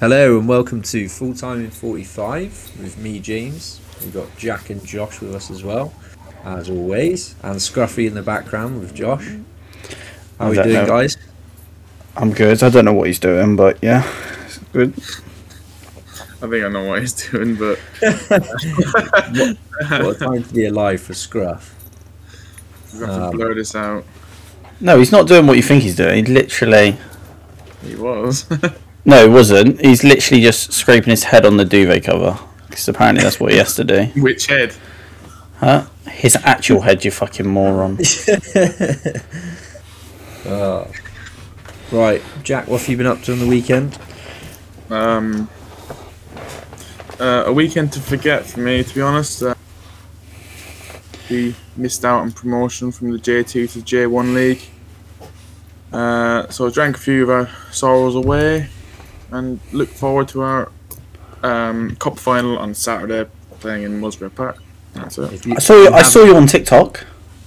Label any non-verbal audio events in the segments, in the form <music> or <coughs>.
Hello and welcome to Full Time in 45 with me, James. We've got Jack and Josh with us as well, as always, and Scruffy in the background with Josh. How are we doing, know. guys? I'm good. I don't know what he's doing, but yeah, it's good. I think I know what he's doing, but <laughs> What a time to be alive for Scruff. we have to Um, blur this out. No, he's not doing what you think he's doing. He literally. He was. <laughs> No, it wasn't. He's literally just scraping his head on the duvet cover. Because apparently that's what he has to do. <laughs> Which head? Huh? His actual head, you fucking moron. Oh. <laughs> Right, Jack, what have you been up to on the weekend? Um, uh, a weekend to forget for me, to be honest. Uh, we missed out on promotion from the J2 to J1 league. Uh, so I drank a few of our sorrows away and look forward to our um, cup final on Saturday playing in Musgrave Park. That's it. I saw you. I saw you on TikTok.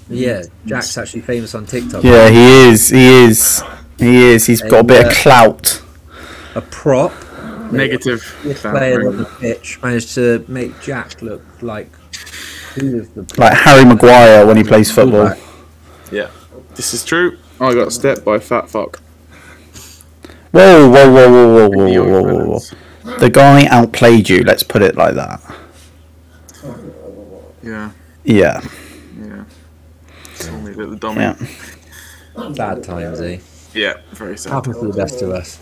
Yeah, Jack's actually famous on TikTok. Yeah, he is. He is. He is. He's got a bit of uh, clout. A prop Negative. this player on the pitch managed to make Jack look like who is the Like Harry Maguire when he plays football. Yeah, this is true. I got stepped by fat fuck. Whoa, whoa, whoa, whoa, whoa, whoa, Your whoa, whoa, whoa. friends. The guy outplayed you. Let's put it like that. Yeah, Yeah. yeah. It's only a little dummy. Yeah. Yeah, Bad times, eh? Yeah, very sad. Happens to the best of us.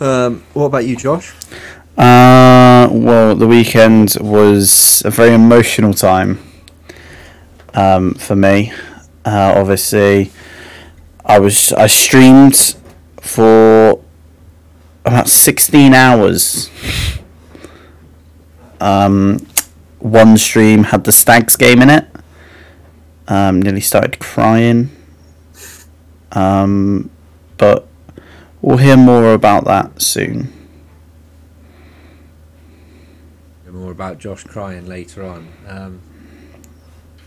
Um, what about you, Josh? Uh, well, the weekend was a very emotional time um, for me. Uh, obviously, I was I streamed for about sixteen hours. Um, one stream had the Stags game in it. Um, nearly started crying. Um, but we'll hear more about that soon. More about Josh crying later on. Um,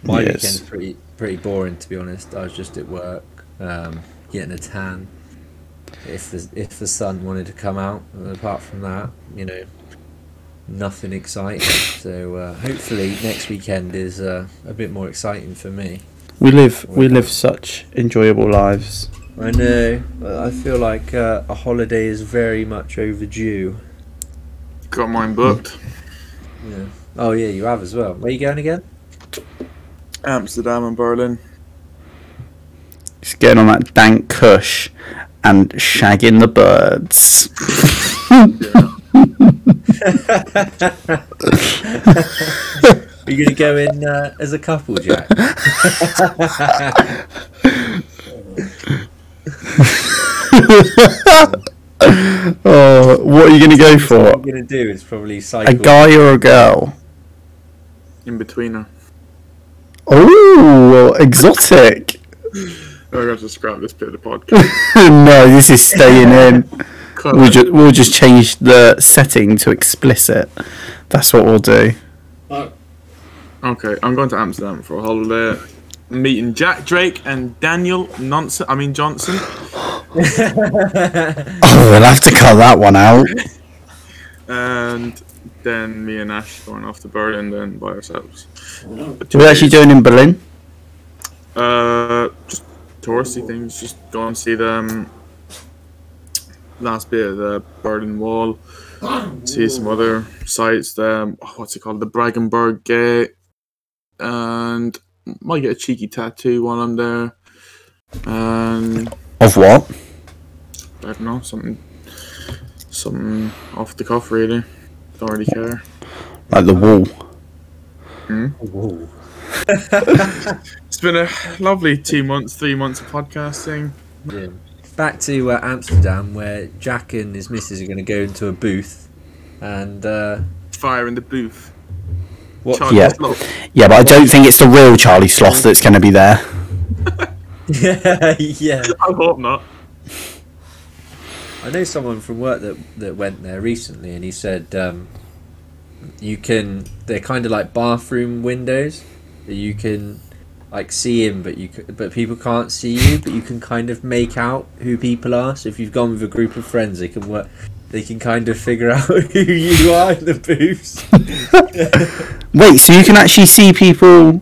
my Yes. weekend's pretty pretty boring, to be honest. I was just at work, um, getting a tan. If the if the sun wanted to come out, apart from that, you know, nothing exciting. So uh, hopefully next weekend is uh, a bit more exciting for me. We live we live such enjoyable lives. I know, I feel like uh, a holiday is very much overdue. Got mine booked. Yeah. Oh yeah, you have as well. Where are you going again? Amsterdam and Berlin. Just getting on that dank cush and shagging the birds. Are you gonna go in uh, as a couple, Jack? <laughs> oh, what are you gonna go What for? I'm gonna do is probably cycle. A guy or a girl? In betweener. Oh, exotic. I got to scrap this bit of the podcast. <laughs> no, this is staying <laughs> in. We'll it. just we'll just change the setting to explicit. That's what we'll do. Okay, I'm going to Amsterdam for a holiday. Meeting Jack Drake and Daniel Nonson. I mean Johnson. <laughs> Oh, we'll have to cut that one out. And then me and Ash going off to Berlin then by ourselves. For two What are we actually doing in Berlin? Uh, just touristy things. Just go and see the um, last bit of the Berlin Wall. See some other sites. The um, what's it called? The Brandenburg Gate. And might get a cheeky tattoo while I'm there. And Of what? I don't know something, something off the cuff really. Don't really care. Like the wall. Whoa. <laughs> <laughs> It's been a lovely two months, three months of podcasting. Yeah. Back to uh, Amsterdam, where Jack and his missus are going to go into a booth, and uh, Fire in the booth. what? Charlie Yeah. Sloth. Yeah, but I don't think it's the real Charlie Sloth that's going to be there. yeah, <laughs> yeah. I hope not. I know someone from work that that went there recently, and he said um, you can. They're kind of like bathroom windows that you can like see him, but you but people can't see you, but you can kind of make out who people are. So if you've gone with a group of friends, they can work. They can kind of figure out <laughs> who you are in the booths. <laughs> Wait, so you can actually see people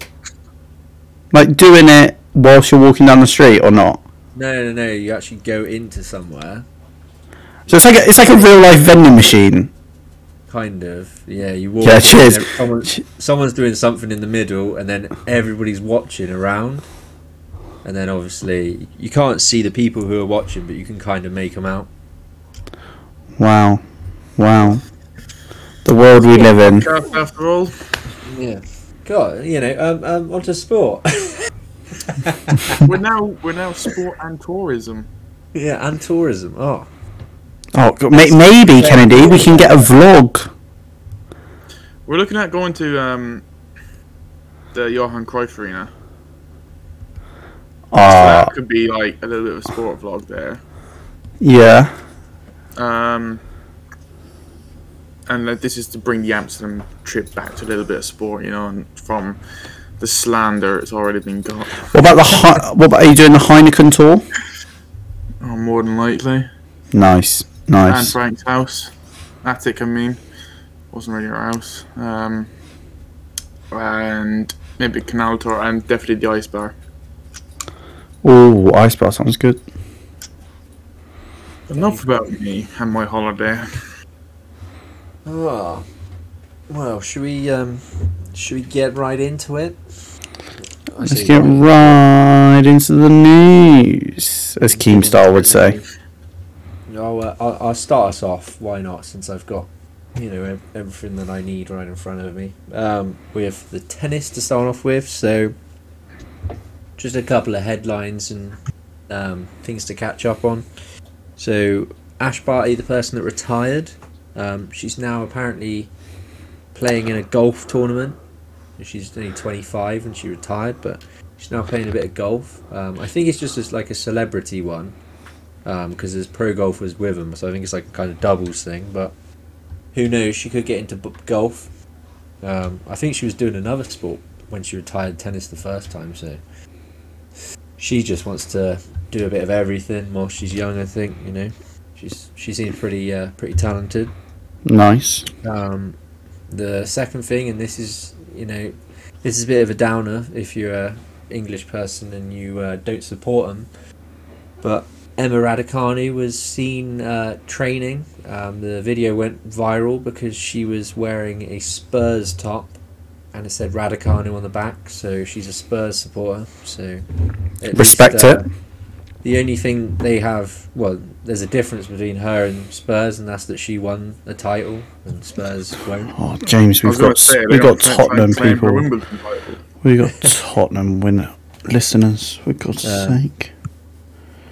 like doing it whilst you're walking down the street or not? No, no, no. You actually go into somewhere, So it's like a, it's like a real life vending machine. Kind of. Yeah, you walk. Yeah, cheers. Someone, someone's doing something in the middle, and then everybody's watching around. And then obviously you can't see the people who are watching, but you can kind of make them out. Wow, wow. The world we live in. After all, Yeah. God, you know, um, um, onto sport. <laughs> we're now we're now sport and tourism. yeah, and tourism. Oh, Oh, maybe Kennedy, we can get a vlog. We're looking at going to um, the Johan Cruyff Arena. So Ah, that could be like a little bit of a sport vlog there. yeah. Um, and uh, this is to bring the Amsterdam trip back to a little bit of sport, you know, and from the slander it's already been got. What about the He- what about are you doing the Heineken tour? Oh, more than likely. Nice, And nice. Frank's house. Attic, I mean. Wasn't really our house. Um, and maybe Canal Tour and definitely the Ice Bar. Oh, ice bar sounds good. Enough about me and my holiday. oh. Well, should we um, should we get right into it? Let's get right into the news, as Keemstar would say. I'll, uh, I'll, I'll start us off. Why not? Since I've got, you know, everything that I need right in front of me. Um, we have the tennis to start off with. So, just a couple of headlines and um, things to catch up on. So, Ash Barty, the person that retired, um, she's now apparently playing in a golf tournament. She's only 25 and she retired, but she's now playing a bit of golf. Um, I think it's just as like a celebrity one because there's pro golfers with them, so I think it's like a kind of doubles thing. But who knows? She could get into b- golf. Um, I think she was doing another sport when she retired tennis the first time, so she just wants to do a bit of everything while she's young. I think you know, she's she seems pretty uh, pretty talented. Nice. Um, the second thing, and this is you know, this is a bit of a downer if you're a English person and you uh, don't support them. But Emma Raducanu was seen uh, training. Um, the video went viral because she was wearing a Spurs top, and it said Raducanu on the back. So she's a Spurs supporter. So Respect least, uh, it. The only thing they have, well, there's a difference between her and Spurs, and that's that she won a title, and Spurs won't. Oh, James, we've got say, we they got Tottenham people. Wimbledon title. We got <laughs> Tottenham winner listeners. For God's Uh, sake.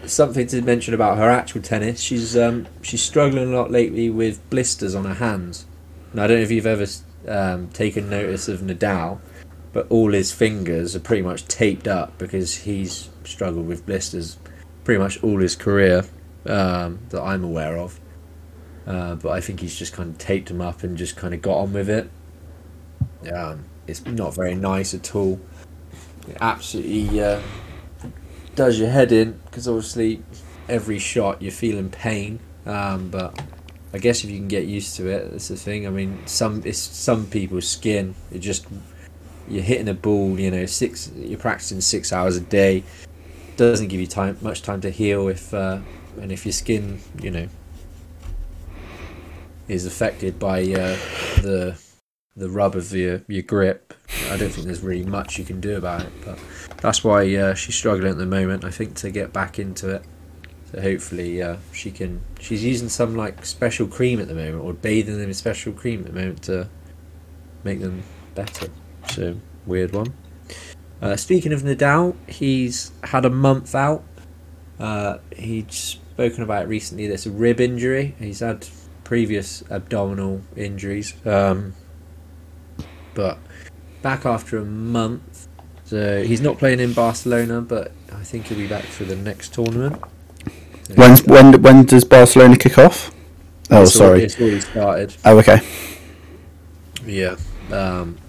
Something to mention about her actual tennis. She's um she's struggling a lot lately with blisters on her hands. And I don't know if you've ever um, taken notice of Nadal, but all his fingers are pretty much taped up because he's struggled with blisters pretty much all his career um, that I'm aware of. Uh, but I think he's just kind of taped them up and just kind of got on with it. Um, it's not very nice at all. It absolutely uh, does your head in because obviously every shot you're feeling pain. Um, but I guess if you can get used to it, that's the thing. I mean, some it's some people's skin. It just you're hitting a ball. You know, six. You're practicing six hours a day. Doesn't give you time much time to heal if uh, and if your skin, you know, is affected by uh, the the rub of your your grip. I don't think there's really much you can do about it. But that's why uh, she's struggling at the moment. I think to get back into it. So hopefully uh, she can. She's using some like special cream at the moment, or bathing them in special cream at the moment to make them better. So weird one. Uh, speaking of Nadal, he's had a month out. Uh, he'd spoken about recently. A rib injury. He's had previous abdominal injuries, um, but back after a month. So he's not playing in Barcelona, but I think he'll be back for the next tournament. When's, when when does Barcelona kick off? Oh, It's sorry. It's already started. Oh, okay. Yeah. Um,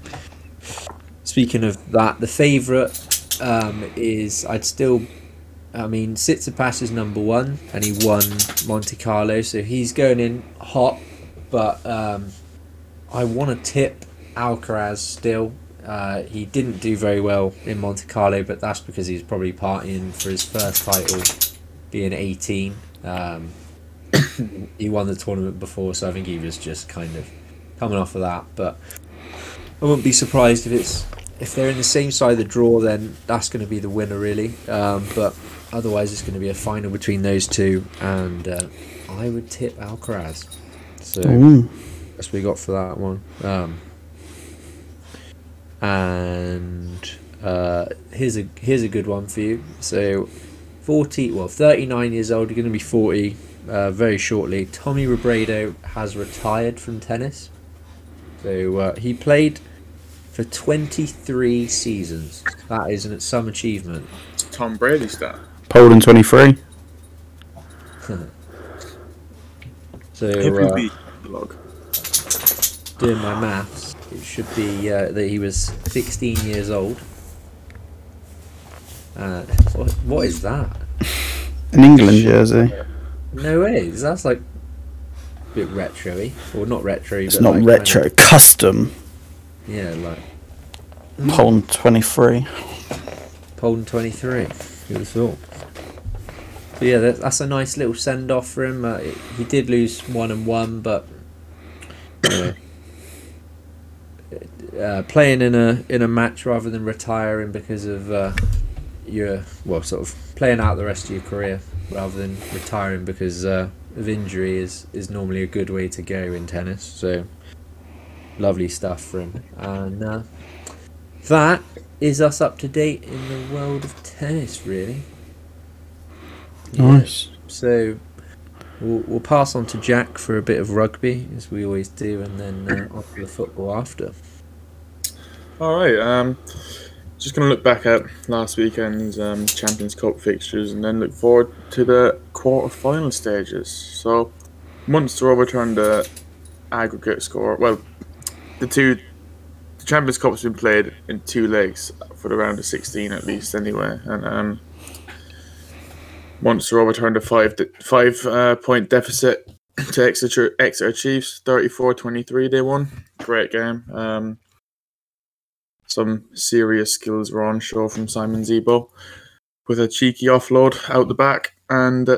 speaking of that, the favourite um, is I'd still. I mean, Tsitsipas is number one, and he won Monte Carlo, so he's going in hot. But um, I want to tip Alcaraz still. Uh, he didn't do very well in Monte Carlo, but that's because he was probably partying for his first title, being 18. Um, <coughs> he won the tournament before, so I think he was just kind of coming off of that. But I wouldn't be surprised if it's if they're in the same side of the draw, then that's going to be the winner, really. Um, but otherwise, it's going to be a final between those two, and uh, I would tip Alcaraz. So Ooh. that's what we got for that one. Um, and uh, here's a here's a good one for you. So, forty, well, thirty nine years old. You're going to be forty uh, very shortly. Tommy Robredo has retired from tennis. So uh, he played for twenty three seasons. That is an, some achievement. Tom Brady stat. Poland 23. <laughs> So uh, log. doing my maths, it should be uh, that he was 16 years old. Uh, what, what is that? <laughs> An England jersey. No way. That's like a bit retro-y. Or not retro It's not like retro. kind Custom. yeah, like Poland 23. Poland 23. Who thought? But yeah, that, that's a nice little send-off for him. Uh, he did lose one and one, but know, uh, playing in a in a match rather than retiring because of uh, your well, sort of playing out the rest of your career rather than retiring because uh, of injury is is normally a good way to go in tennis. So lovely stuff for him, and uh, that is us up to date in the world of tennis, really. Yeah. Nice. So we'll, we'll pass on to Jack for a bit of rugby, as we always do, and then uh, on to the football after. All right. Um, just gonna look back at last weekend's um, Champions Cup fixtures and then look forward to the quarter-final stages. So, Munster overturned the aggregate score. Well, the two, the Champions Cup's been played in two legs for the round of 16 at least, anyway, and um, Munster overturned a five five uh, point deficit to Exeter Exeter Chiefs, 34-23 They won. Great game. Um, some serious skills were on show from Simon Zebo with a cheeky offload out the back, and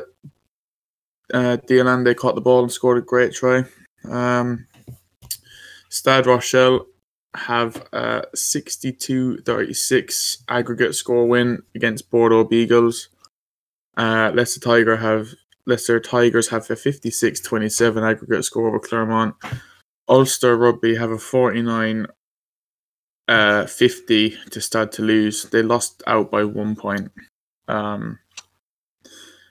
uh, de Allende caught the ball and scored a great try. Um, Stade Rochelle have a 62-36 aggregate score win against Bordeaux Bègles. Uh, Leicester Tiger have Leicester Tigers have a 56-27 aggregate score over Clermont. Ulster Rugby have a 49 uh, 50 to start to lose. They lost out by one point. Um,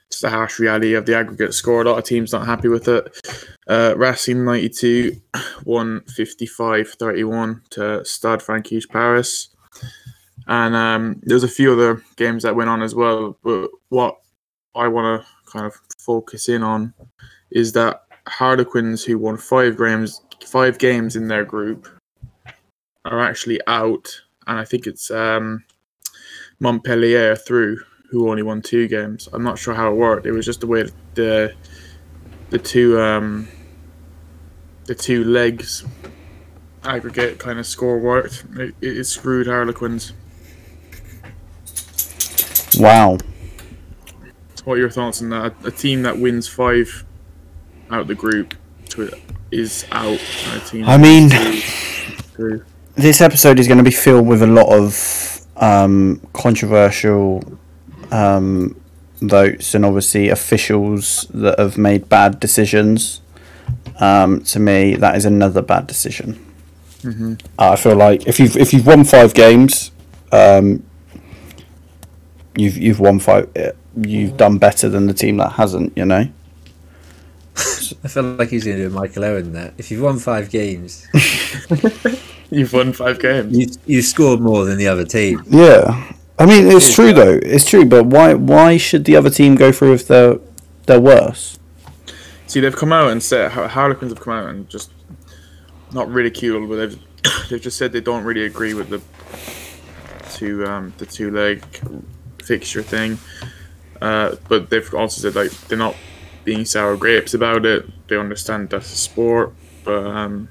it's the harsh reality of the aggregate score. A lot of teams not happy with it. Uh, Racing 92 won 55 31 to Stade Français Paris. And um, there's a few other games that went on as well. But what I want to kind of focus in on is that Harlequins, who won five games, five games in their group, are actually out, and I think it's um, Montpellier through who only won two games. I'm not sure how it worked. It was just the way the the two um, the two legs aggregate kind of score worked. It, it screwed Harlequins. Wow. What are your thoughts on that? A team that wins five out of the group to is out. A team I mean- two through. This episode is going to be filled with a lot of um, controversial um, votes and obviously officials that have made bad decisions. Um, to me, that is another bad decision. Mhm. Uh, I feel like if you've if you've won five games, um, you've you've won five. uh, You've done better than the team that hasn't. You know. <laughs> I feel like he's going to do a Michael Owen there. If you've won five games, <laughs> <laughs> You've won five games. you you scored more than the other team. Yeah, I mean it's true though. It's true, but why why should the other team go through if they're they're worse? See, they've come out and said Harlequins have come out and just not ridiculed, but they've <coughs> they've just said they don't really agree with the two um, the two leg fixture thing. Uh, but they've also said like they're not being sour grapes about it. They understand that's a sport, but um,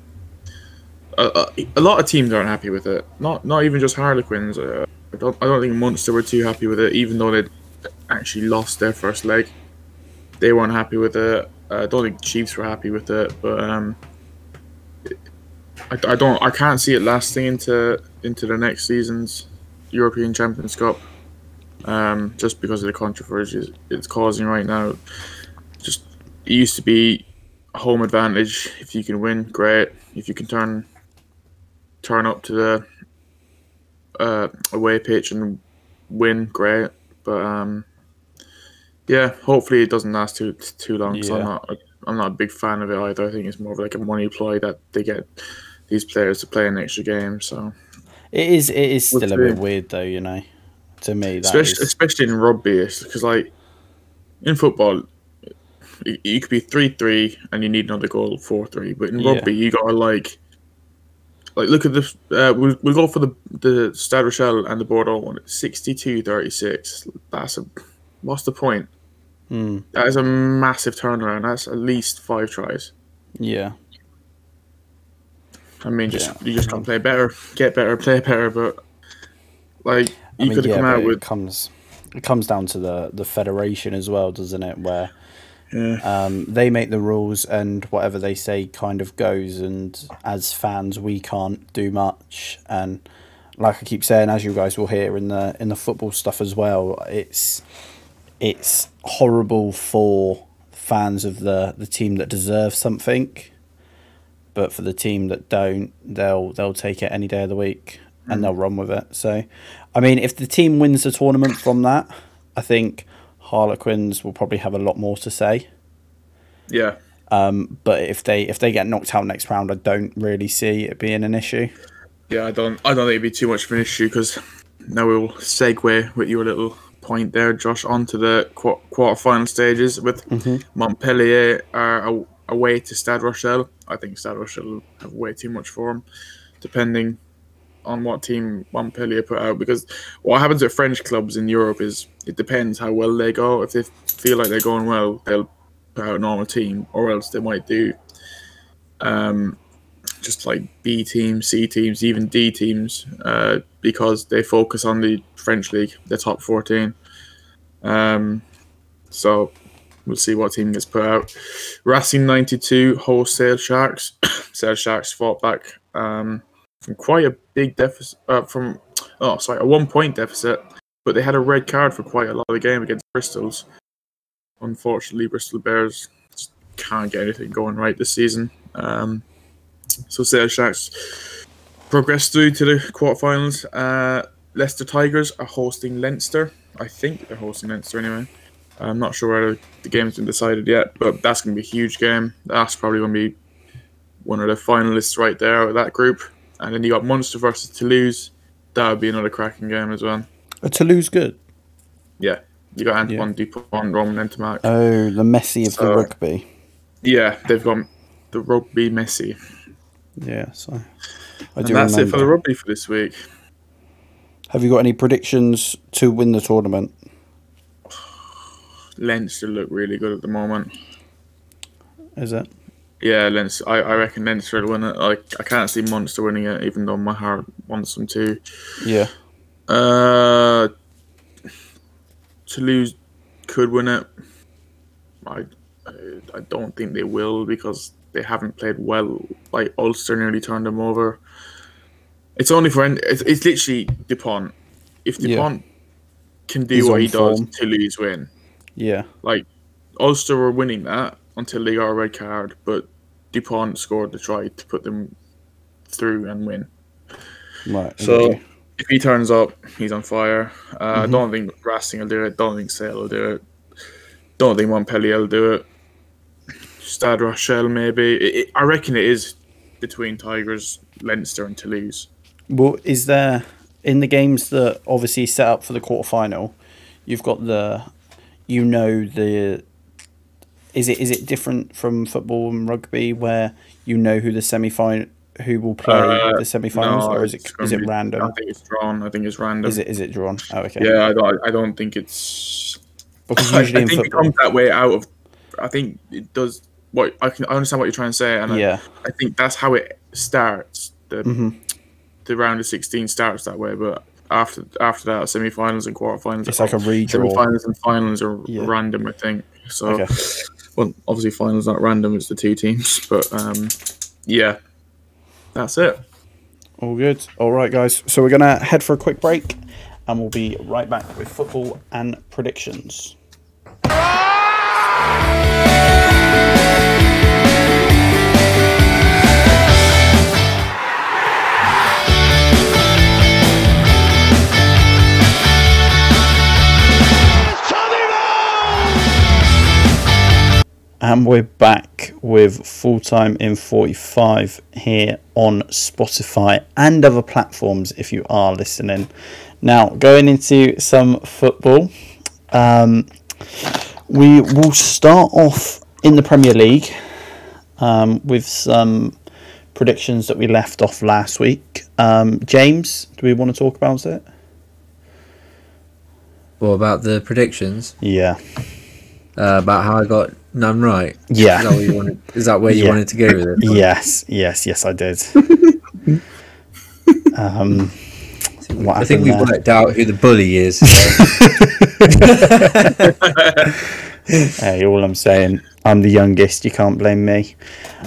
a, lot of teams aren't happy with it. Not not even just Harlequins. Uh, I don't I don't think Munster were too happy with it, even though they actually lost their first leg. They weren't happy with it. I don't think Chiefs were happy with it, but um, I, I don't I can't see it lasting into into the next season's European Champions Cup. Um, just because of the controversies it's causing right now. Just it used to be home advantage. If you can win, great. If you can turn turn up to the uh, away pitch and win, great. But um, yeah, hopefully it doesn't last too too long. Cause I'm not I'm not a big fan of it either. I think it's more of like a money ploy that they get these players to play an extra game. So It is. It is What's still a bit weird, though. You know, to me, that especially is- especially in rugby, because like in football, you, you could be three three and you need another goal four three, but in Yeah. rugby you gotta like. Like look at this. Uh, we'll, we'll go for the the Stade Rochelle and the Bordeaux one. 62-36. That's a. What's the point? Hmm, That is a massive turnaround. That's at least five tries. yeah, I mean, just Yeah. you just can't play better, get better, play better. But like you I mean, could have yeah, come out it with comes. It comes down to the the federation as well, doesn't it? Where yeah, um, they make the rules and whatever they say kind of goes and as fans we can't do much. And like I keep saying as you guys will hear in the in the football stuff as well it's it's horrible for fans of the the team that deserve something but for the team that don't they'll they'll take it any day of the week and they'll run with it. So I mean if the team wins the tournament from that I think Harlequins will probably have a lot more to say yeah. um, but if they if they get knocked out next round, I don't really see it being an issue. Yeah, I don't. I don't think it'd be too much of an issue because now we'll segue with your little point there, Josh, onto the qu- quarter-final stages with Montpellier are away to Stade Rochelle. I think Stade Rochelle have way too much for them, depending on what team Montpellier put out. Because what happens with French clubs in Europe is it depends how well they go. If they feel like they're going well, they'll put out a normal team, or else they might do. Um, just like B teams, C teams, even D teams, uh, because they focus on the French league, the top 14. Um, so we'll see what team gets put out. Racing 92 wholesale Sharks. <coughs> Sale Sharks fought back um, from quite a big deficit, uh, from, oh, sorry, a one point deficit, but they had a red card for quite a lot of the game against Bristol's. Unfortunately, Bristol Bears can't get anything going right this season. Um, so Sale Sharks progress through to the quarterfinals. Uh, Leicester Tigers are hosting Leinster. I think they're hosting Leinster anyway. I'm not sure whether the game's been decided yet, but that's going to be a huge game. That's probably going to be one of the finalists right there with that group. And then you got Munster versus Toulouse. That would be another cracking game as well. Are Toulouse good? Yeah, you got Antoine Dupont, Romain Ntamack. Oh, the Messi of the rugby. yeah, they've got the rugby Messi. Yeah, so I And do that's it for the rugby for this week. Have you got any predictions to win the tournament? <sighs> Leinster look really good at the moment. Is it? Yeah, Leinster. I, I reckon Leinster will win it. Like I can't see Munster winning it, even though my heart wants them to. Yeah. Uh, Toulouse could win it. I, I I don't think they will because they haven't played well. Like Ulster nearly turned them over. It's only for it's, it's literally Dupont. If Yeah. Dupont can do He's what he does, form. Toulouse win. Yeah. Like Ulster were winning that until they got a red card, but Dupont scored the try to put them through and win. Right. So okay. if he turns up, he's on fire. Uh, Mm-hmm. Don't think Racing will do it. Don't think Sale will do it. Don't think Montpellier will do it. Stade Rochelle maybe. It, it, I reckon it is between Tigers, Leinster, and Toulouse. Well, is there in the games that obviously set up for the quarterfinal? You've got the, you know the. Is it is it different from football and rugby where you know who the semi final who will play Uh, the semi-finals, no, or is it it's it be- random? I think it's drawn. I think it's random. Is it is it drawn? Oh, okay. Yeah, I don't. I don't think it's. Because I, <laughs> I usually in think it comes that way out of. I think it does. What I can I understand what you're trying to say, and yeah. I, I think that's how it starts. The hmm the round of 16 starts that way, but after after that, semi-finals and quarterfinals. It's like a redraw. Semi-finals and finals are Yeah. random, I think. So, Okay. Well, obviously, finals not random. It's the two teams, <laughs> but um, yeah, that's it. All good. All right, guys. So we're gonna head for a quick break, and we'll be right back with football and predictions. And we're back with full time in 45 here on Spotify and other platforms if you are listening. Now, going into some football, um, we will start off in the Premier League um, with some predictions that we left off last week. Um, James, do we want to talk about it? What about the predictions? Yeah. Uh, about how I got none right? Yeah. Is that, what you wanted, is that where you <laughs> Yeah. wanted to go with it? <laughs> Yes, yes, yes, I did. <laughs> um, I think we there? worked out who the bully is. so, Hey, all I'm saying, I'm the youngest. You can't blame me.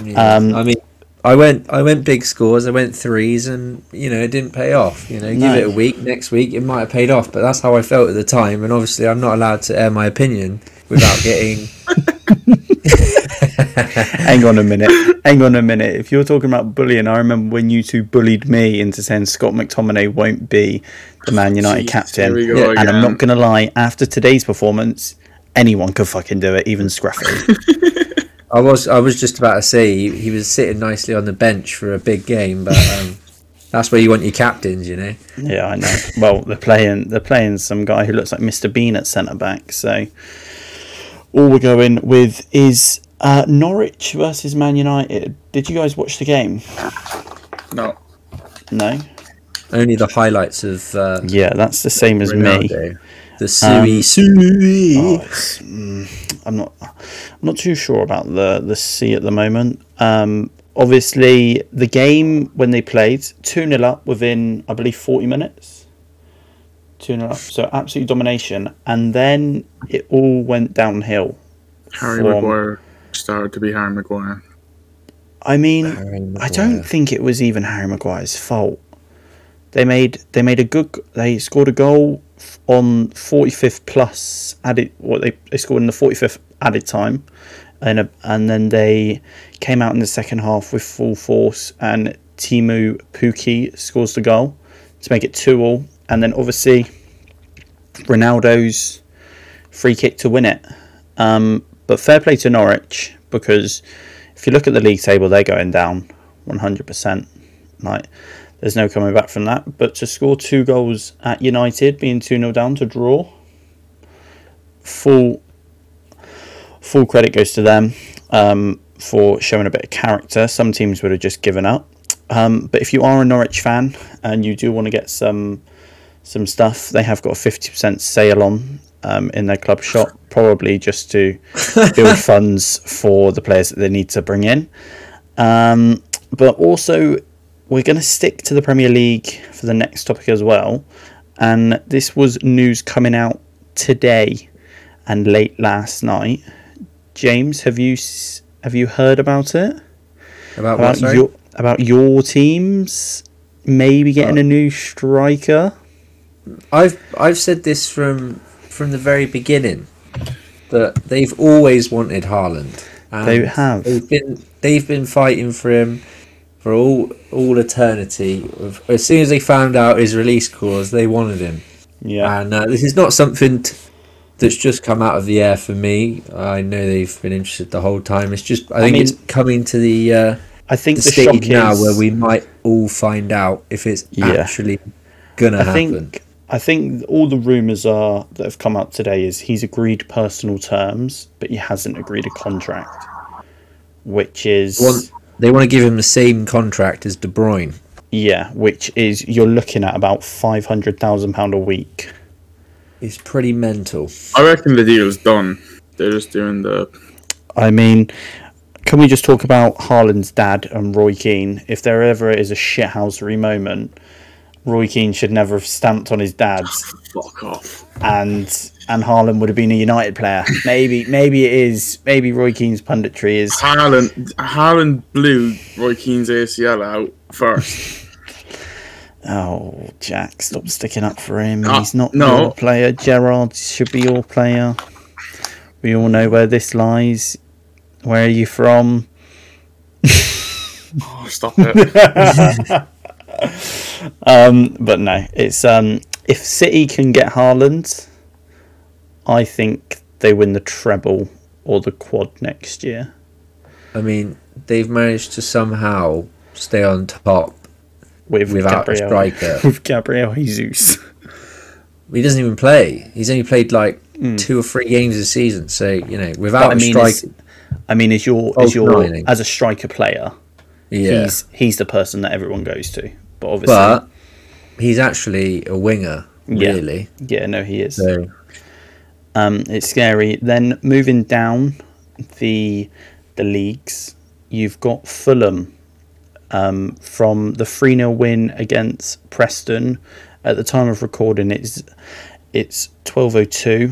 yeah. Um, I mean, I went, I went big scores. I went threes, and you know, it didn't pay off. You know, give No. it a week. Next week, it might have paid off. But that's how I felt at the time. And obviously, I'm not allowed to air my opinion without getting. <laughs> <laughs> Hang on a minute. Hang on a minute. If you're talking about bullying, I remember when you two bullied me into saying Scott McTominay won't be the Man United Jeez, captain. here we go And I'm not going to lie, after today's performance, anyone could fucking do it, even Scruffy. <laughs> I was, I was just about to say he, he was sitting nicely on the bench for a big game, but um, that's where you want your captains, you know. yeah, I know. Well, they're playing. They're playing some guy who looks like Mr. Bean at centre back. So all we're going with is uh, Norwich versus Man United. Did you guys watch the game? No, No. Only the highlights of uh, Yeah, that's the same as me. The Sui Um, Sui. Oh, mm, I'm not. I'm not too sure about the the C at the moment. Um, obviously, the game when they played two 0 up within I believe forty minutes. Two 0 up, so absolute domination, and then it all went downhill. Harry From- Maguire started to be Harry Maguire. I mean, Harry I don't think it was even Harry Maguire's fault. They made they made a good they scored a goal on 45th plus added what they, they scored in the 45th added time and a, and then they came out in the second half with full force and Teemu Pukki scores the goal to make it 2 all and then obviously Ronaldo's free kick to win it um, but fair play to Norwich because if you look at the league table, they're going down 100%. Like, there's no coming back from that. But to score two goals at United, being 2 0 down to draw, full full credit goes to them um, for showing a bit of character. Some teams would have just given up. Um, but if you are a Norwich fan and you do want to get some some stuff, they have got a 50% sale on um, in their club shop, probably just to <laughs> build funds for the players that they need to bring in. Um, but also, we're going to stick to the Premier League for the next topic as well. And this was news coming out today and late last night. James, have you have you heard about it? About what? About Sorry? your about your teams maybe getting Uh, a new striker? I've I've said this from from the very beginning that they've always wanted Haaland. And They have. They've been they've been fighting for him for all all eternity. As soon as they found out his release clause, they wanted him. Yeah. And uh, this is not something t- that's just come out of the air for me. I know they've been interested the whole time. It's just I think mean- it's coming to the uh, I think the the, stage now is where we might all find out if it's Yeah. actually gonna I happen. think I think all the rumours are that have come out today is he's agreed personal terms, but he hasn't agreed a contract, which is One- They want to give him the same contract as De Bruyne. Yeah, which is you're looking at about five hundred thousand pound a week. It's pretty mental. I reckon the deal's done. They're just doing the. I mean, can we just talk about Haaland's dad and Roy Keane? If there ever is a shithousery moment, Roy Keane should never have stamped on his dad's, Fuck off. and and Haaland would have been a United player. Maybe maybe it is. Maybe Roy Keane's punditry is. Haaland, Haaland blew Roy Keane's ACL out first. Oh, Jack, stop sticking up for him. Uh, He's not no. your player. Gerard should be your player. We all know where this lies. Where are you from? oh, stop it. <laughs> Um, but no, it's um, if City can get Haaland, I think they win the treble or the quad next year. I mean, they've managed to somehow stay on top With without a striker. <laughs> with Gabriel Jesus. He doesn't even play. He's only played like Mm. two or three games this season. So you know, without I a mean, striker, I mean, is your Oh, is your as a striker player? yeah. He's he's the person that everyone goes to. But obviously, but he's actually a winger, Yeah. really. yeah, no, he is. So Um, it's scary. Then moving down the the leagues, you've got Fulham um, from the 3 0 win against Preston. At the time of recording, it's it's 12.02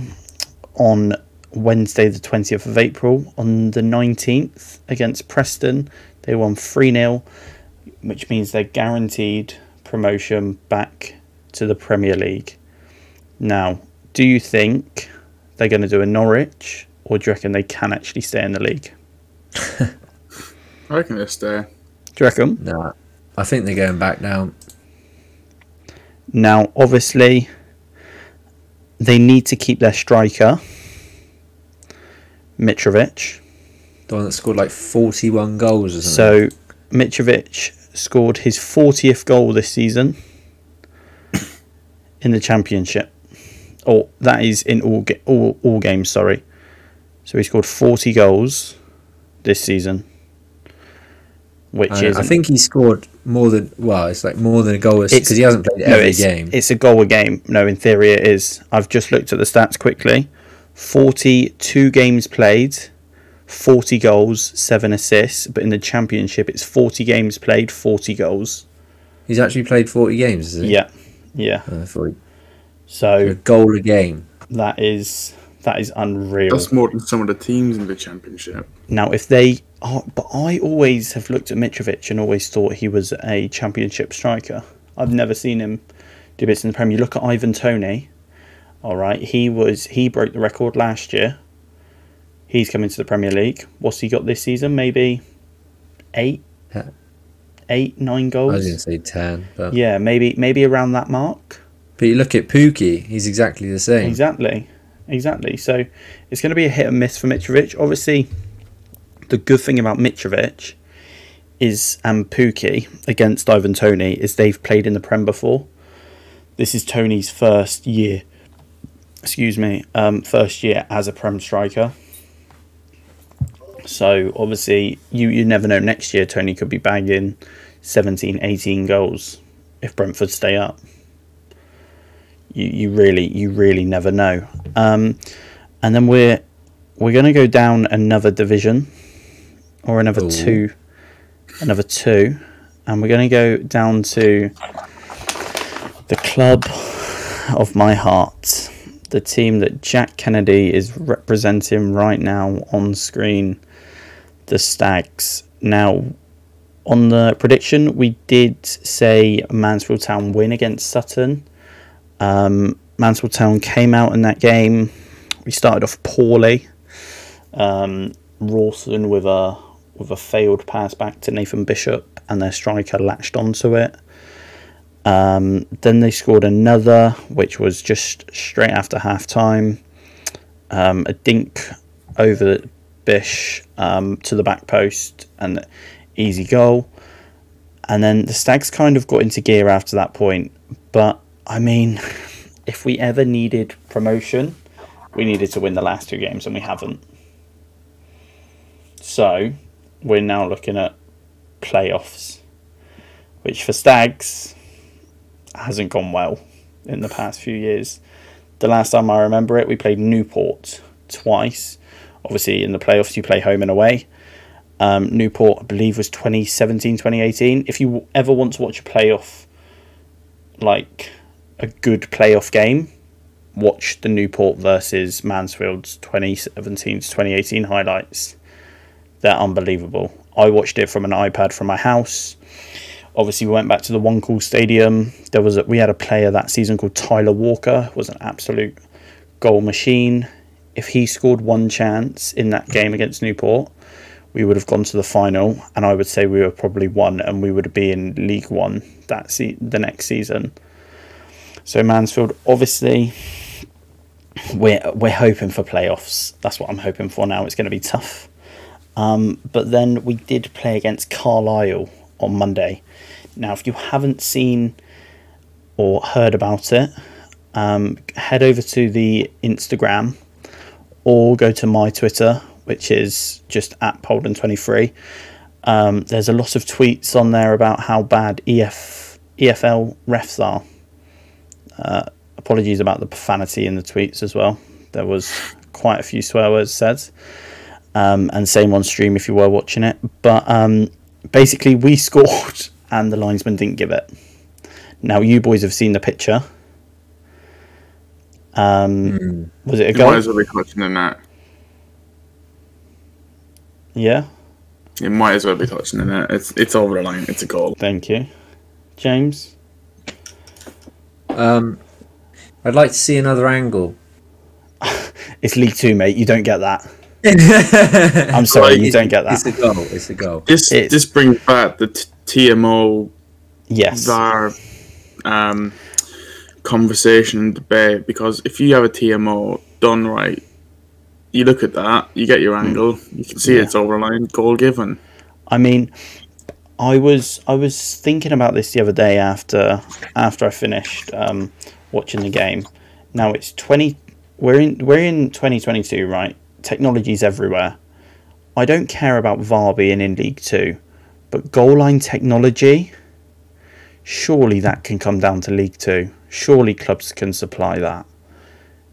on Wednesday, the 20th of April. On the 19th against Preston, they won 3 0, which means they're guaranteed promotion back to the Premier League. Now, do you think they're going to do a Norwich, or do you reckon they can actually stay in the league? I reckon they'll stay. Do you reckon? nah, I think they're going back down. Now, obviously, they need to keep their striker, Mitrovic. The one that scored like forty-one goals or something. So, Mitrovic scored his 40th goal this season in the championship. Or that is in all, ga- all, all games, sorry. So, he scored 40 goals this season. Which I, is I think he scored more than well. It's like more than a goal because he hasn't played No, every it's, game. it's a goal a game. No, in theory it is. I've just looked at the stats quickly. 42 games played, 40 goals, 7 assists. But in the championship, it's 40 games played, 40 goals. He's actually played forty games. Is he? Yeah, yeah. I thought he- a So goal a game. that is that is unreal. That's more than some of the teams in the championship. Now, if they, oh, but I always have looked at Mitrovic and always thought he was a championship striker. I've never seen him do bits in the Premier. You look at Ivan Toney. All right, he was he broke the record last year. He's coming to the Premier League. What's he got this season? Maybe eight, Yeah. eight, nine I was goals. going to say ten, but Yeah, maybe maybe around that mark. but you look at Pukki. He's exactly the same. Exactly, exactly. So it's going to be a hit and miss for Mitrovic. Obviously, the good thing about Mitrovic is and Pukki against Ivan Toney is they've played in the Prem before. This is Toney's first year. Excuse me, um, first year as a Prem striker. So obviously, you you never know. Next year, Toney could be bagging 17, 18 goals if Brentford stay up you, you really you really never know. Um, and then we're we're going to go down another division or another Ooh. two, another two, and we're going to go down to the club of my heart, the team that Jack Kennedy is representing right now on screen, the Stags. Now, on the prediction, we did say Mansfield Town win against Sutton. Um, Mansfield Town came out in that game. We started off poorly. Um, Rawson with a with a failed pass back to Nathan Bishop, and their striker latched onto it. Um, then they scored another, which was just straight after half time. Um, a dink over Bish um, to the back post, and easy goal. And then the Stags kind of got into gear after that point, but I mean, <laughs> if we ever needed promotion, we needed to win the last two games, and we haven't. So, we're now looking at playoffs, which for Stags hasn't gone well in the past few years. The last time I remember it, we played Newport twice. Obviously, in the playoffs, you play home and away. Um, Newport, I believe, was 2017, 2018. If you ever want to watch a playoff, like a good playoff game, watch the Newport versus Mansfield's 2017 to 2018 highlights. They're unbelievable. I watched it from an iPad from my house. Obviously, we went back to the One Call Stadium. There was a, we had a player that season called Tyler Walker. Was an absolute goal machine. If he scored one chance in that game against Newport, we would have gone to the final, and I would say we were probably one, and we would be in League One that se- the next season. So Mansfield, obviously, we're we're hoping for playoffs. That's what I'm hoping for now. It's going to be tough. Um, but then we did play against Carlisle on Monday. Now, if you haven't seen or heard about it, um, head over to the Instagram or go to my Twitter, which is just at Polden23. Um, there's a lot of tweets on there about how bad EF, EFL refs are. Uh, apologies about the profanity in the tweets as well. There was quite a few swear words said. Um, and same on stream if you were watching it. But um, basically, we <laughs> scored and the linesman didn't give it. Now, you boys have seen the picture. Um, Was it a You goal? might as well be touching the net. Yeah, It might as well be touching the net. It's it's over the line. It's a goal. thank you. James? Um, I'd like to see another angle. <laughs> It's League Two, mate. You don't get that. <laughs> I'm sorry, you don't get that. It's a goal. It's a goal. This It's- this brings back the t- TMO Yes. VAR um, conversation and debate because if you have a TMO done right, you look at that, you get your angle, you can see Hmm. Yeah. it's over line, goal given. I mean, I was I was thinking about this the other day after after I finished um, watching the game. Now it's twenty. We're in we're in twenty twenty two, right? Technology's everywhere. I don't care about VAR being in League Two, but goal line technology. Surely that can come down to League Two. Surely clubs can supply that.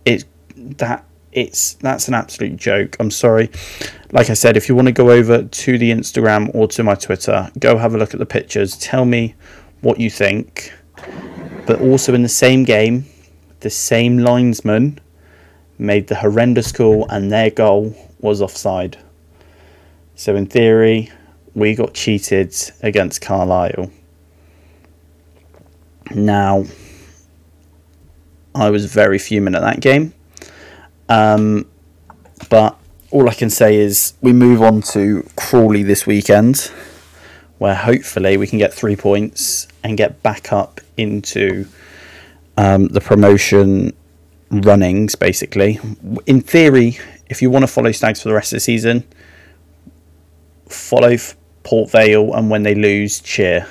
It that it's that's an absolute joke. I'm sorry like I said, if you want to go over to the Instagram or to my Twitter, go have a look at the pictures. Tell me what you think. But also in the same game, the same linesman made the horrendous call and their goal was offside. So in theory, we got cheated against Carlisle. Now, I was very fuming at that game. Um, but all I can say is we move on to Crawley this weekend, where hopefully we can get three points and get back up into um, the promotion runnings, basically. In theory, if you want to follow Stags for the rest of the season, follow Port Vale, and when they lose, cheer.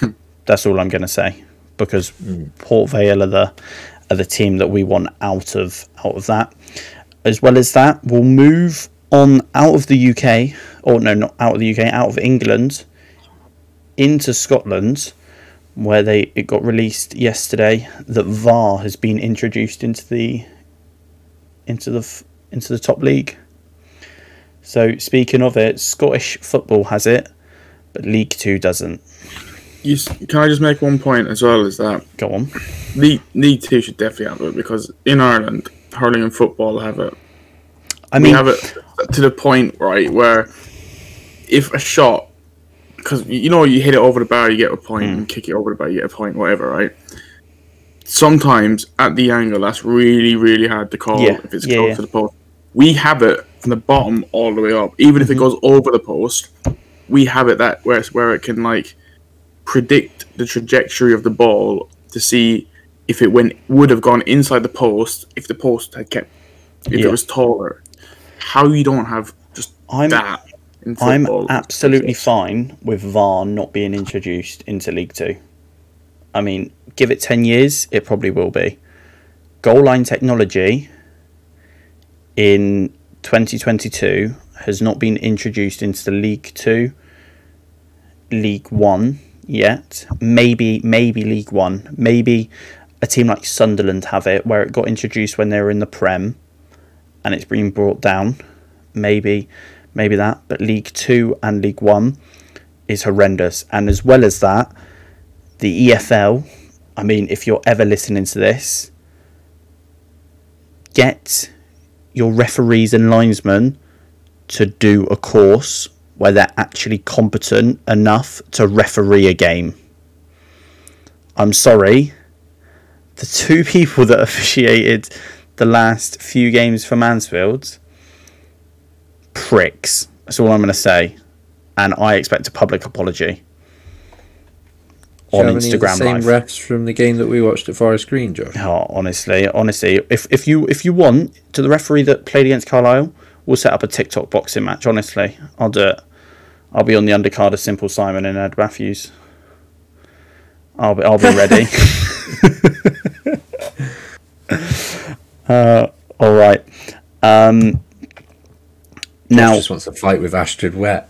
<laughs> That's all I'm going to say, because Port Vale are the are the team that we want out of out of that as well as that, we'll move on out of the UK, or no, not out of the UK, out of England, into Scotland, where they it got released yesterday that VAR has been introduced into the into the into the top league. So speaking of it, Scottish football has it, but League Two doesn't. You, can I just make one point as well? Is that Go on. League, League Two should definitely have it because in Ireland, hurling and football have it. I we mean, have it to the point right where if a shot because you know you hit it over the bar you get a point. point and kick it over the bar you get a point whatever right sometimes at the angle that's really really hard to call Yeah, if it's yeah, close yeah. to the post we have it from the bottom all the way up even if it Mm-hmm. goes over the post we have it that where, it's- where it can like predict the trajectory of the ball to see if it went would have gone inside the post if the post had kept if Yeah. it was taller how you don't have just I'm that in I'm absolutely fine with VAR not being introduced into League Two. I mean, give it 10 years, it probably will be. Goal line technology in 2022 has not been introduced into the League Two League One yet. Maybe, maybe League One. Maybe a team like Sunderland have it, where it got introduced when they were in the Prem, and it's been brought down. Maybe, maybe that. But League Two and League One is horrendous. And as well as that, the EFL. I mean, if you're ever listening to this, get your referees and linesmen to do a course where they're actually competent enough to referee a game. I'm sorry, the two <laughs> people that officiated the last few games for Mansfield, pricks. That's all I'm going to say. And I expect a public apology on have any the Instagram same Live. refs from the game that we watched at Forest Green, Josh? Oh, honestly, honestly, if if you if you want to the referee that played against Carlisle, we'll set up a TikTok boxing match. Honestly, I'll do it. I'll be on the undercard of Simple Simon and Ed Matthews. I'll be I'll be ready. <laughs> <laughs> uh, all right. Um, now, Josh just wants to fight with Astrid Wet.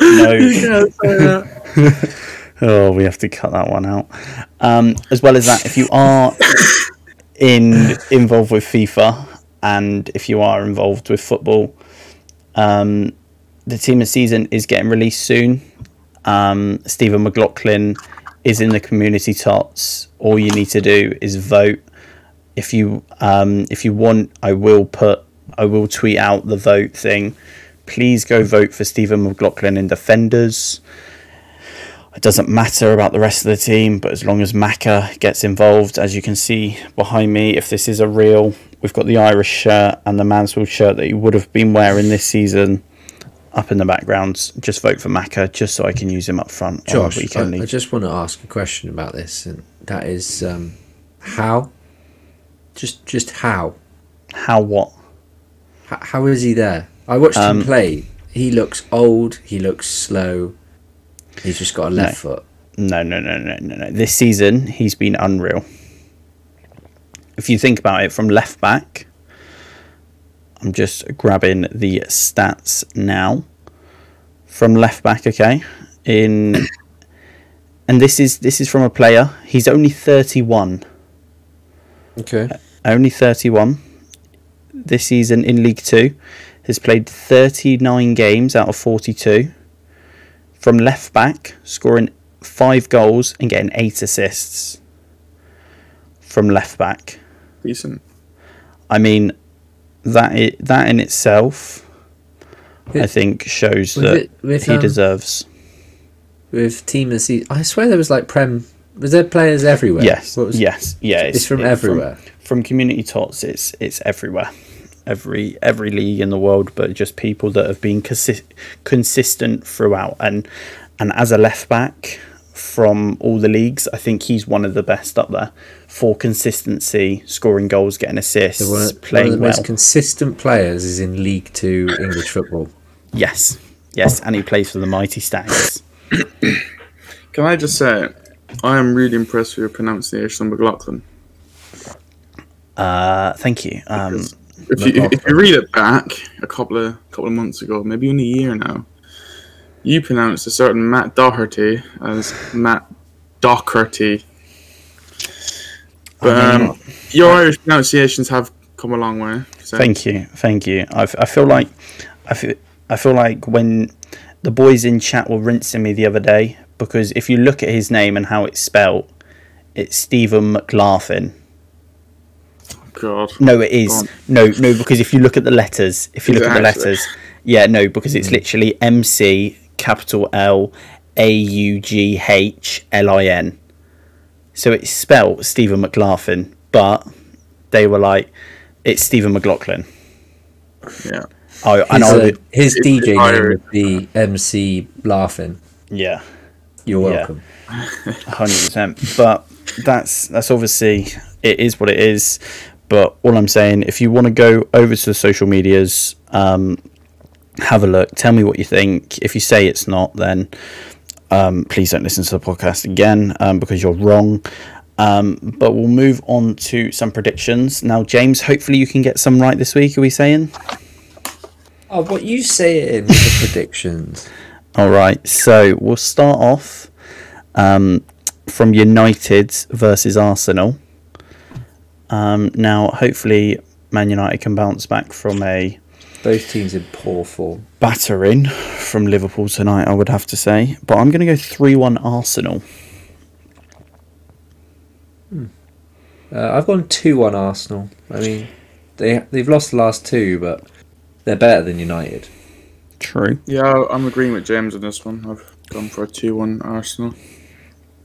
no. <laughs> Oh, we have to cut that one out. Um, as well as that, if you are in involved with FIFA and if you are involved with football, um, the team of season is getting released soon. Um, Stephen McLaughlin is in the community tots. All you need to do is vote. If you um, if you want, I will put I will tweet out the vote thing. Please go vote for Stephen McLaughlin in defenders. It doesn't matter about the rest of the team, but as long as Maka gets involved, as you can see behind me, if this is a real, we've got the Irish shirt and the Mansfield shirt that he would have been wearing this season up in the background. Just vote for Maka, just so I can use him up front Josh, I, I just want to ask a question about this, and that is um, how? Just, just how? How what? H- how is he there? I watched Um, him play. He looks old. He looks slow. He's just got a left foot. No, no, no, no, no, no. This season, he's been unreal. If you think about it, from left back, I'm just grabbing the stats now. From left back, okay, in, <coughs> and this is this is from a player. He's only 31. Okay. Uh, only 31. This season in League Two, has played 39 games out of 42. From left back, scoring five goals and getting eight assists. From left back, Decent. I mean, that i that in itself, I think shows with that it- with, he um, deserves. With team of season, I swear there was like prem. Was there players everywhere? Yes, What was, yes, yeah. It's, from it- everywhere. from community tots it's it's everywhere every every league in the world but just people that have been consi- consistent throughout and and as a left back from all the leagues. I think he's one of the best up there for consistency scoring goals getting assists So one, of, one of playing the well. most consistent players is in League Two English football. yes. Yes and he plays for the mighty stags <coughs> Can I just say, I am really impressed with your pronunciation of McLaughlin. uh thank you. Um If you, if you read it back a couple of couple of months ago, maybe in a year now, you pronounce a certain Matt Doherty as Matt Doherty. But um, your Irish pronunciations have come a long way. So Thank you, thank you. I, I feel like I feel I feel like when the boys in chat were rinsing me the other day because if you look at his name and how it's spelt, it's Stephen McLaughlin. God. No, it is. No, no. Because if you look at the letters, if you Is look at the letters, yeah, no, because it's literally M C capital L A U G H L I N. So it's spelt Stephen McLaughlin, but they were like, it's Stephen McLaughlin. Yeah. I, and His, I uh, his DJ name Irish. would be MC Laughing. yeah. You're Yeah. welcome. hundred percent. But that's that's obviously it is what it is. But all I'm saying, if you want to go over to the social medias, um, have a look. Tell me what you think. If you say it's not, then um, please don't listen to the podcast again um, because you're wrong. Um, but we'll move on to some predictions now. James, hopefully you can get some right this week. Are we saying? Oh, what you say it in with the predictions? <laughs> All right, so we'll start off um, from United versus Arsenal. Um, now, hopefully, Man United can bounce back from a Both teams in poor form. battering from Liverpool tonight, I would have to say. But I'm going to go 3 1 Arsenal. Uh, I've gone two one Arsenal. I mean, they they've lost the last two, but they're better than United. True. Yeah, I'm agreeing with James on this one. I've gone for a 2 1 Arsenal.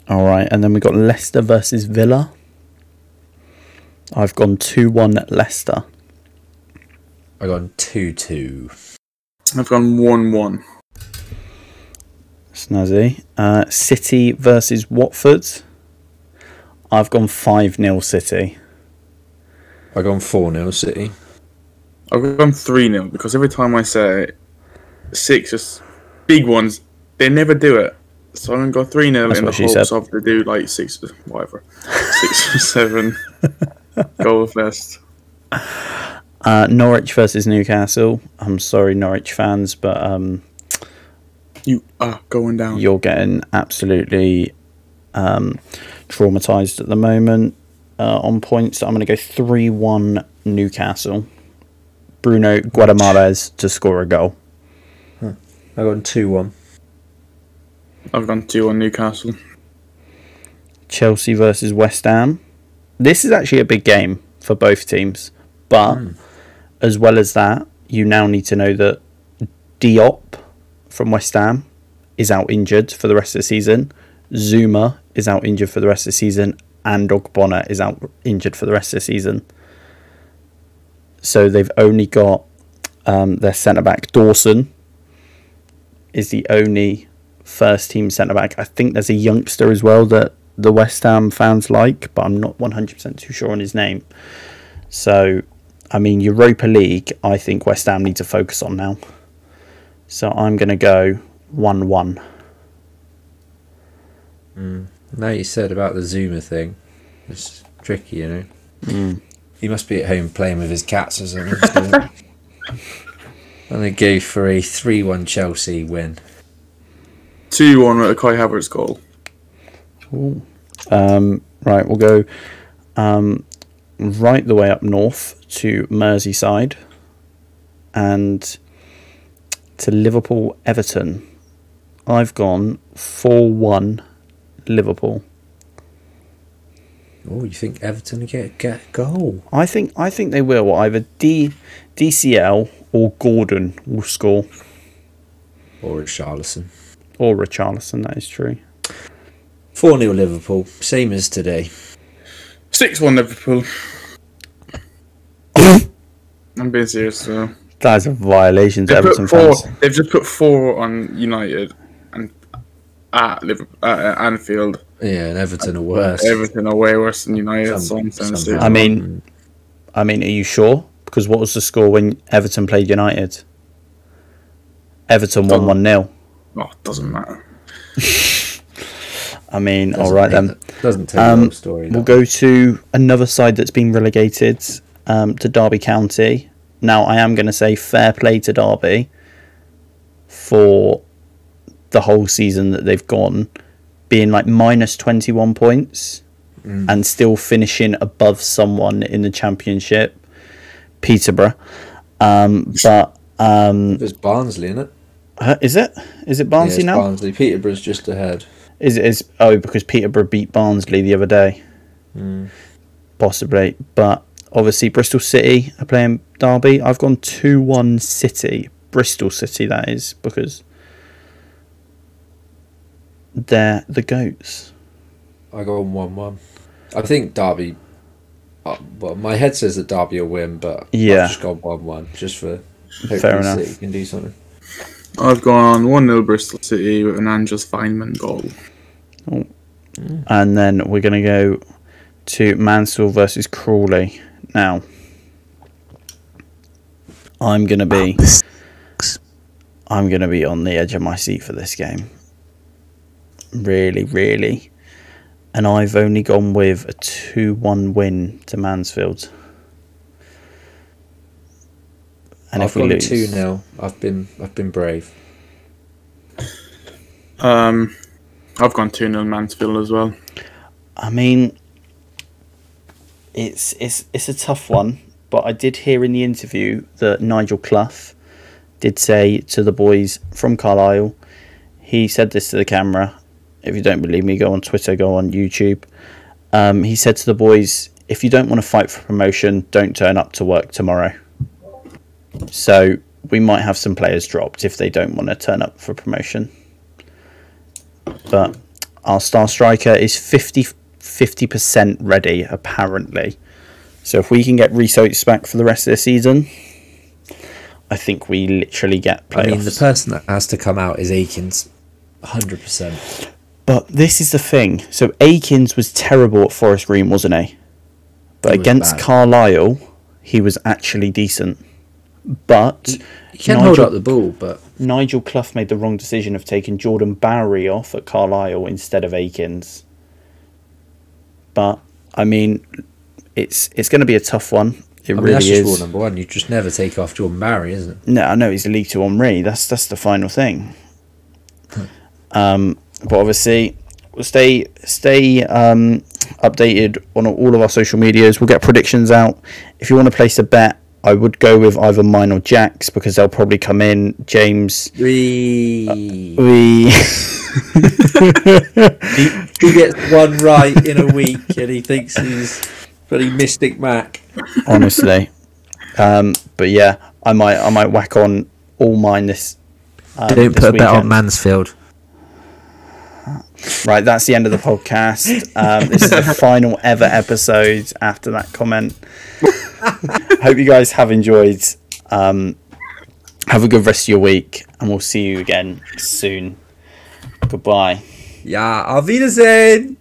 All right, and then we've got Leicester versus Villa. I've gone 2 1 Leicester. I've gone two two. I've gone 1 1. Snazzy. Uh, City versus Watford. I've gone 5 0 City. I've gone four 0 City. I've gone 3 0 because every time I say six, just big ones, they never do it. So I'm going to go 3 0 in the what she hopes said. of they do like six, whatever, six or seven <laughs> goal fest. Uh, Norwich versus Newcastle. I'm sorry, Norwich fans, but um, You are going down. you're getting absolutely um, traumatized at the moment uh, on points. I'm going to go 3 1 Newcastle. Bruno Guadamares to score a goal. I've gone two one. I've gone 2 1 Newcastle. Chelsea versus West Ham. This is actually a big game for both teams, but as well as that, you now need to know that Diop from West Ham is out injured for the rest of the season. Zouma is out injured for the rest of the season, and Ogbonna is out injured for the rest of the season. So they've only got um, their centre back Dawson is the only first team centre back. I think there's a youngster as well that the West Ham fans like, but I'm not 100% too sure on his name. So, I mean, Europa League, I think West Ham need to focus on now. So I'm going to go 1 1. Now you said about the Zouma thing, it's tricky, you know. He must be at home playing with his cats or something. so- I'm gonna go for a three one Chelsea win. 2 1 at a Kai Havertz goal. Um, right, we'll go um, right the way up north to Merseyside and to Liverpool Everton. I've gone 4 1 Liverpool. Oh, you think Everton will get get a goal? I think I think they will. Either D, DCL or Gordon will score, Or it's Charlison? or Richarlison. That is true. Four 0 Liverpool, same as today. 6 1 Liverpool. I'm being serious though. That is a violation to They've, Everton put four, fans. they've just put 4 on United and at Liverpool, at Anfield. Yeah, and Everton are worse. Everything are way worse than United. So I'm saying I mean, I mean, are you sure? Because what was the score when Everton played United? Everton won Oh. one 0 Oh, it doesn't matter. <laughs> I mean, Doesn't all right then. Doesn't tell the Um, whole story. We'll go to another side that's been relegated um, to Derby County. Now, I am going to say fair play to Derby for the whole season that they've gone, being like minus 21 points and still finishing above someone in the championship, Peterborough. Um, but um, There's Barnsley in it. uh, is it? Is it Barnsley yeah, it's now? Barnsley. Peterborough's just ahead. Is it is oh because Peterborough beat Barnsley the other day, possibly. But obviously Bristol City are playing Derby. I've gone two one City, Bristol City that is because they're the goats. I go on one one. I think Derby. Uh, well, my head says that Derby will win, but Yeah. I've just gone one one just for hopefully Fair enough. City can do something. I've gone 1 0 Bristol City with an Andreas Weimann goal. And then we're gonna go to Mansell versus Crawley. Now, I'm gonna be, I'm gonna be on the edge of my seat for this game. Really, really, and I've only gone with a two-one win to Mansfield. And I've if we gone lose, two 0 I've been I've been brave. Um, I've gone 2 0 Mansfield as well. I mean, it's it's it's a tough one. But I did hear in the interview that Nigel Clough did say to the boys from Carlisle, he said this to the camera. If you don't believe me, go on Twitter, go on YouTube. Um, he said to the boys, if you don't want to fight for promotion, don't turn up to work tomorrow. So we might have some players dropped if they don't want to turn up for promotion. But our star striker is 50 percent ready apparently. So if we can get Oates back for the rest of the season, I think we literally get playoffs. I mean, the person that has to come out is Akins, hundred percent. but this is the thing. So Akins was terrible at Forest Green, wasn't he? But He against. Carlisle, he was actually decent. But He can hold Nigel- up the ball, but Nigel Clough made the wrong decision of taking Jordan Bowery off at Carlisle instead of Akins. But I mean, it's it's going to be a tough one. It I mean really that's just is. rule number one. You just never take off Jordan Bowery, isn't it? No, I know he's a League Two Henri. That's that's the final thing. um, but obviously, we'll stay stay um, updated on all of our social medias. We'll get predictions out. If you want to place a bet, I would go with either mine or Jack's because they'll probably come in. James, We we he, he gets one right in a week, and he thinks he's bloody Mystic Mac. honestly, um, but yeah, I might I might whack on all mine this. Um, Don't this put a bet on. Mansfield. Right, that's the end of the podcast. Um, this is the <laughs> final ever episode after that comment. Hope you guys have enjoyed. Um, have a good rest of your week, and we'll see you again soon. Goodbye. Ja, auf Wiedersehen.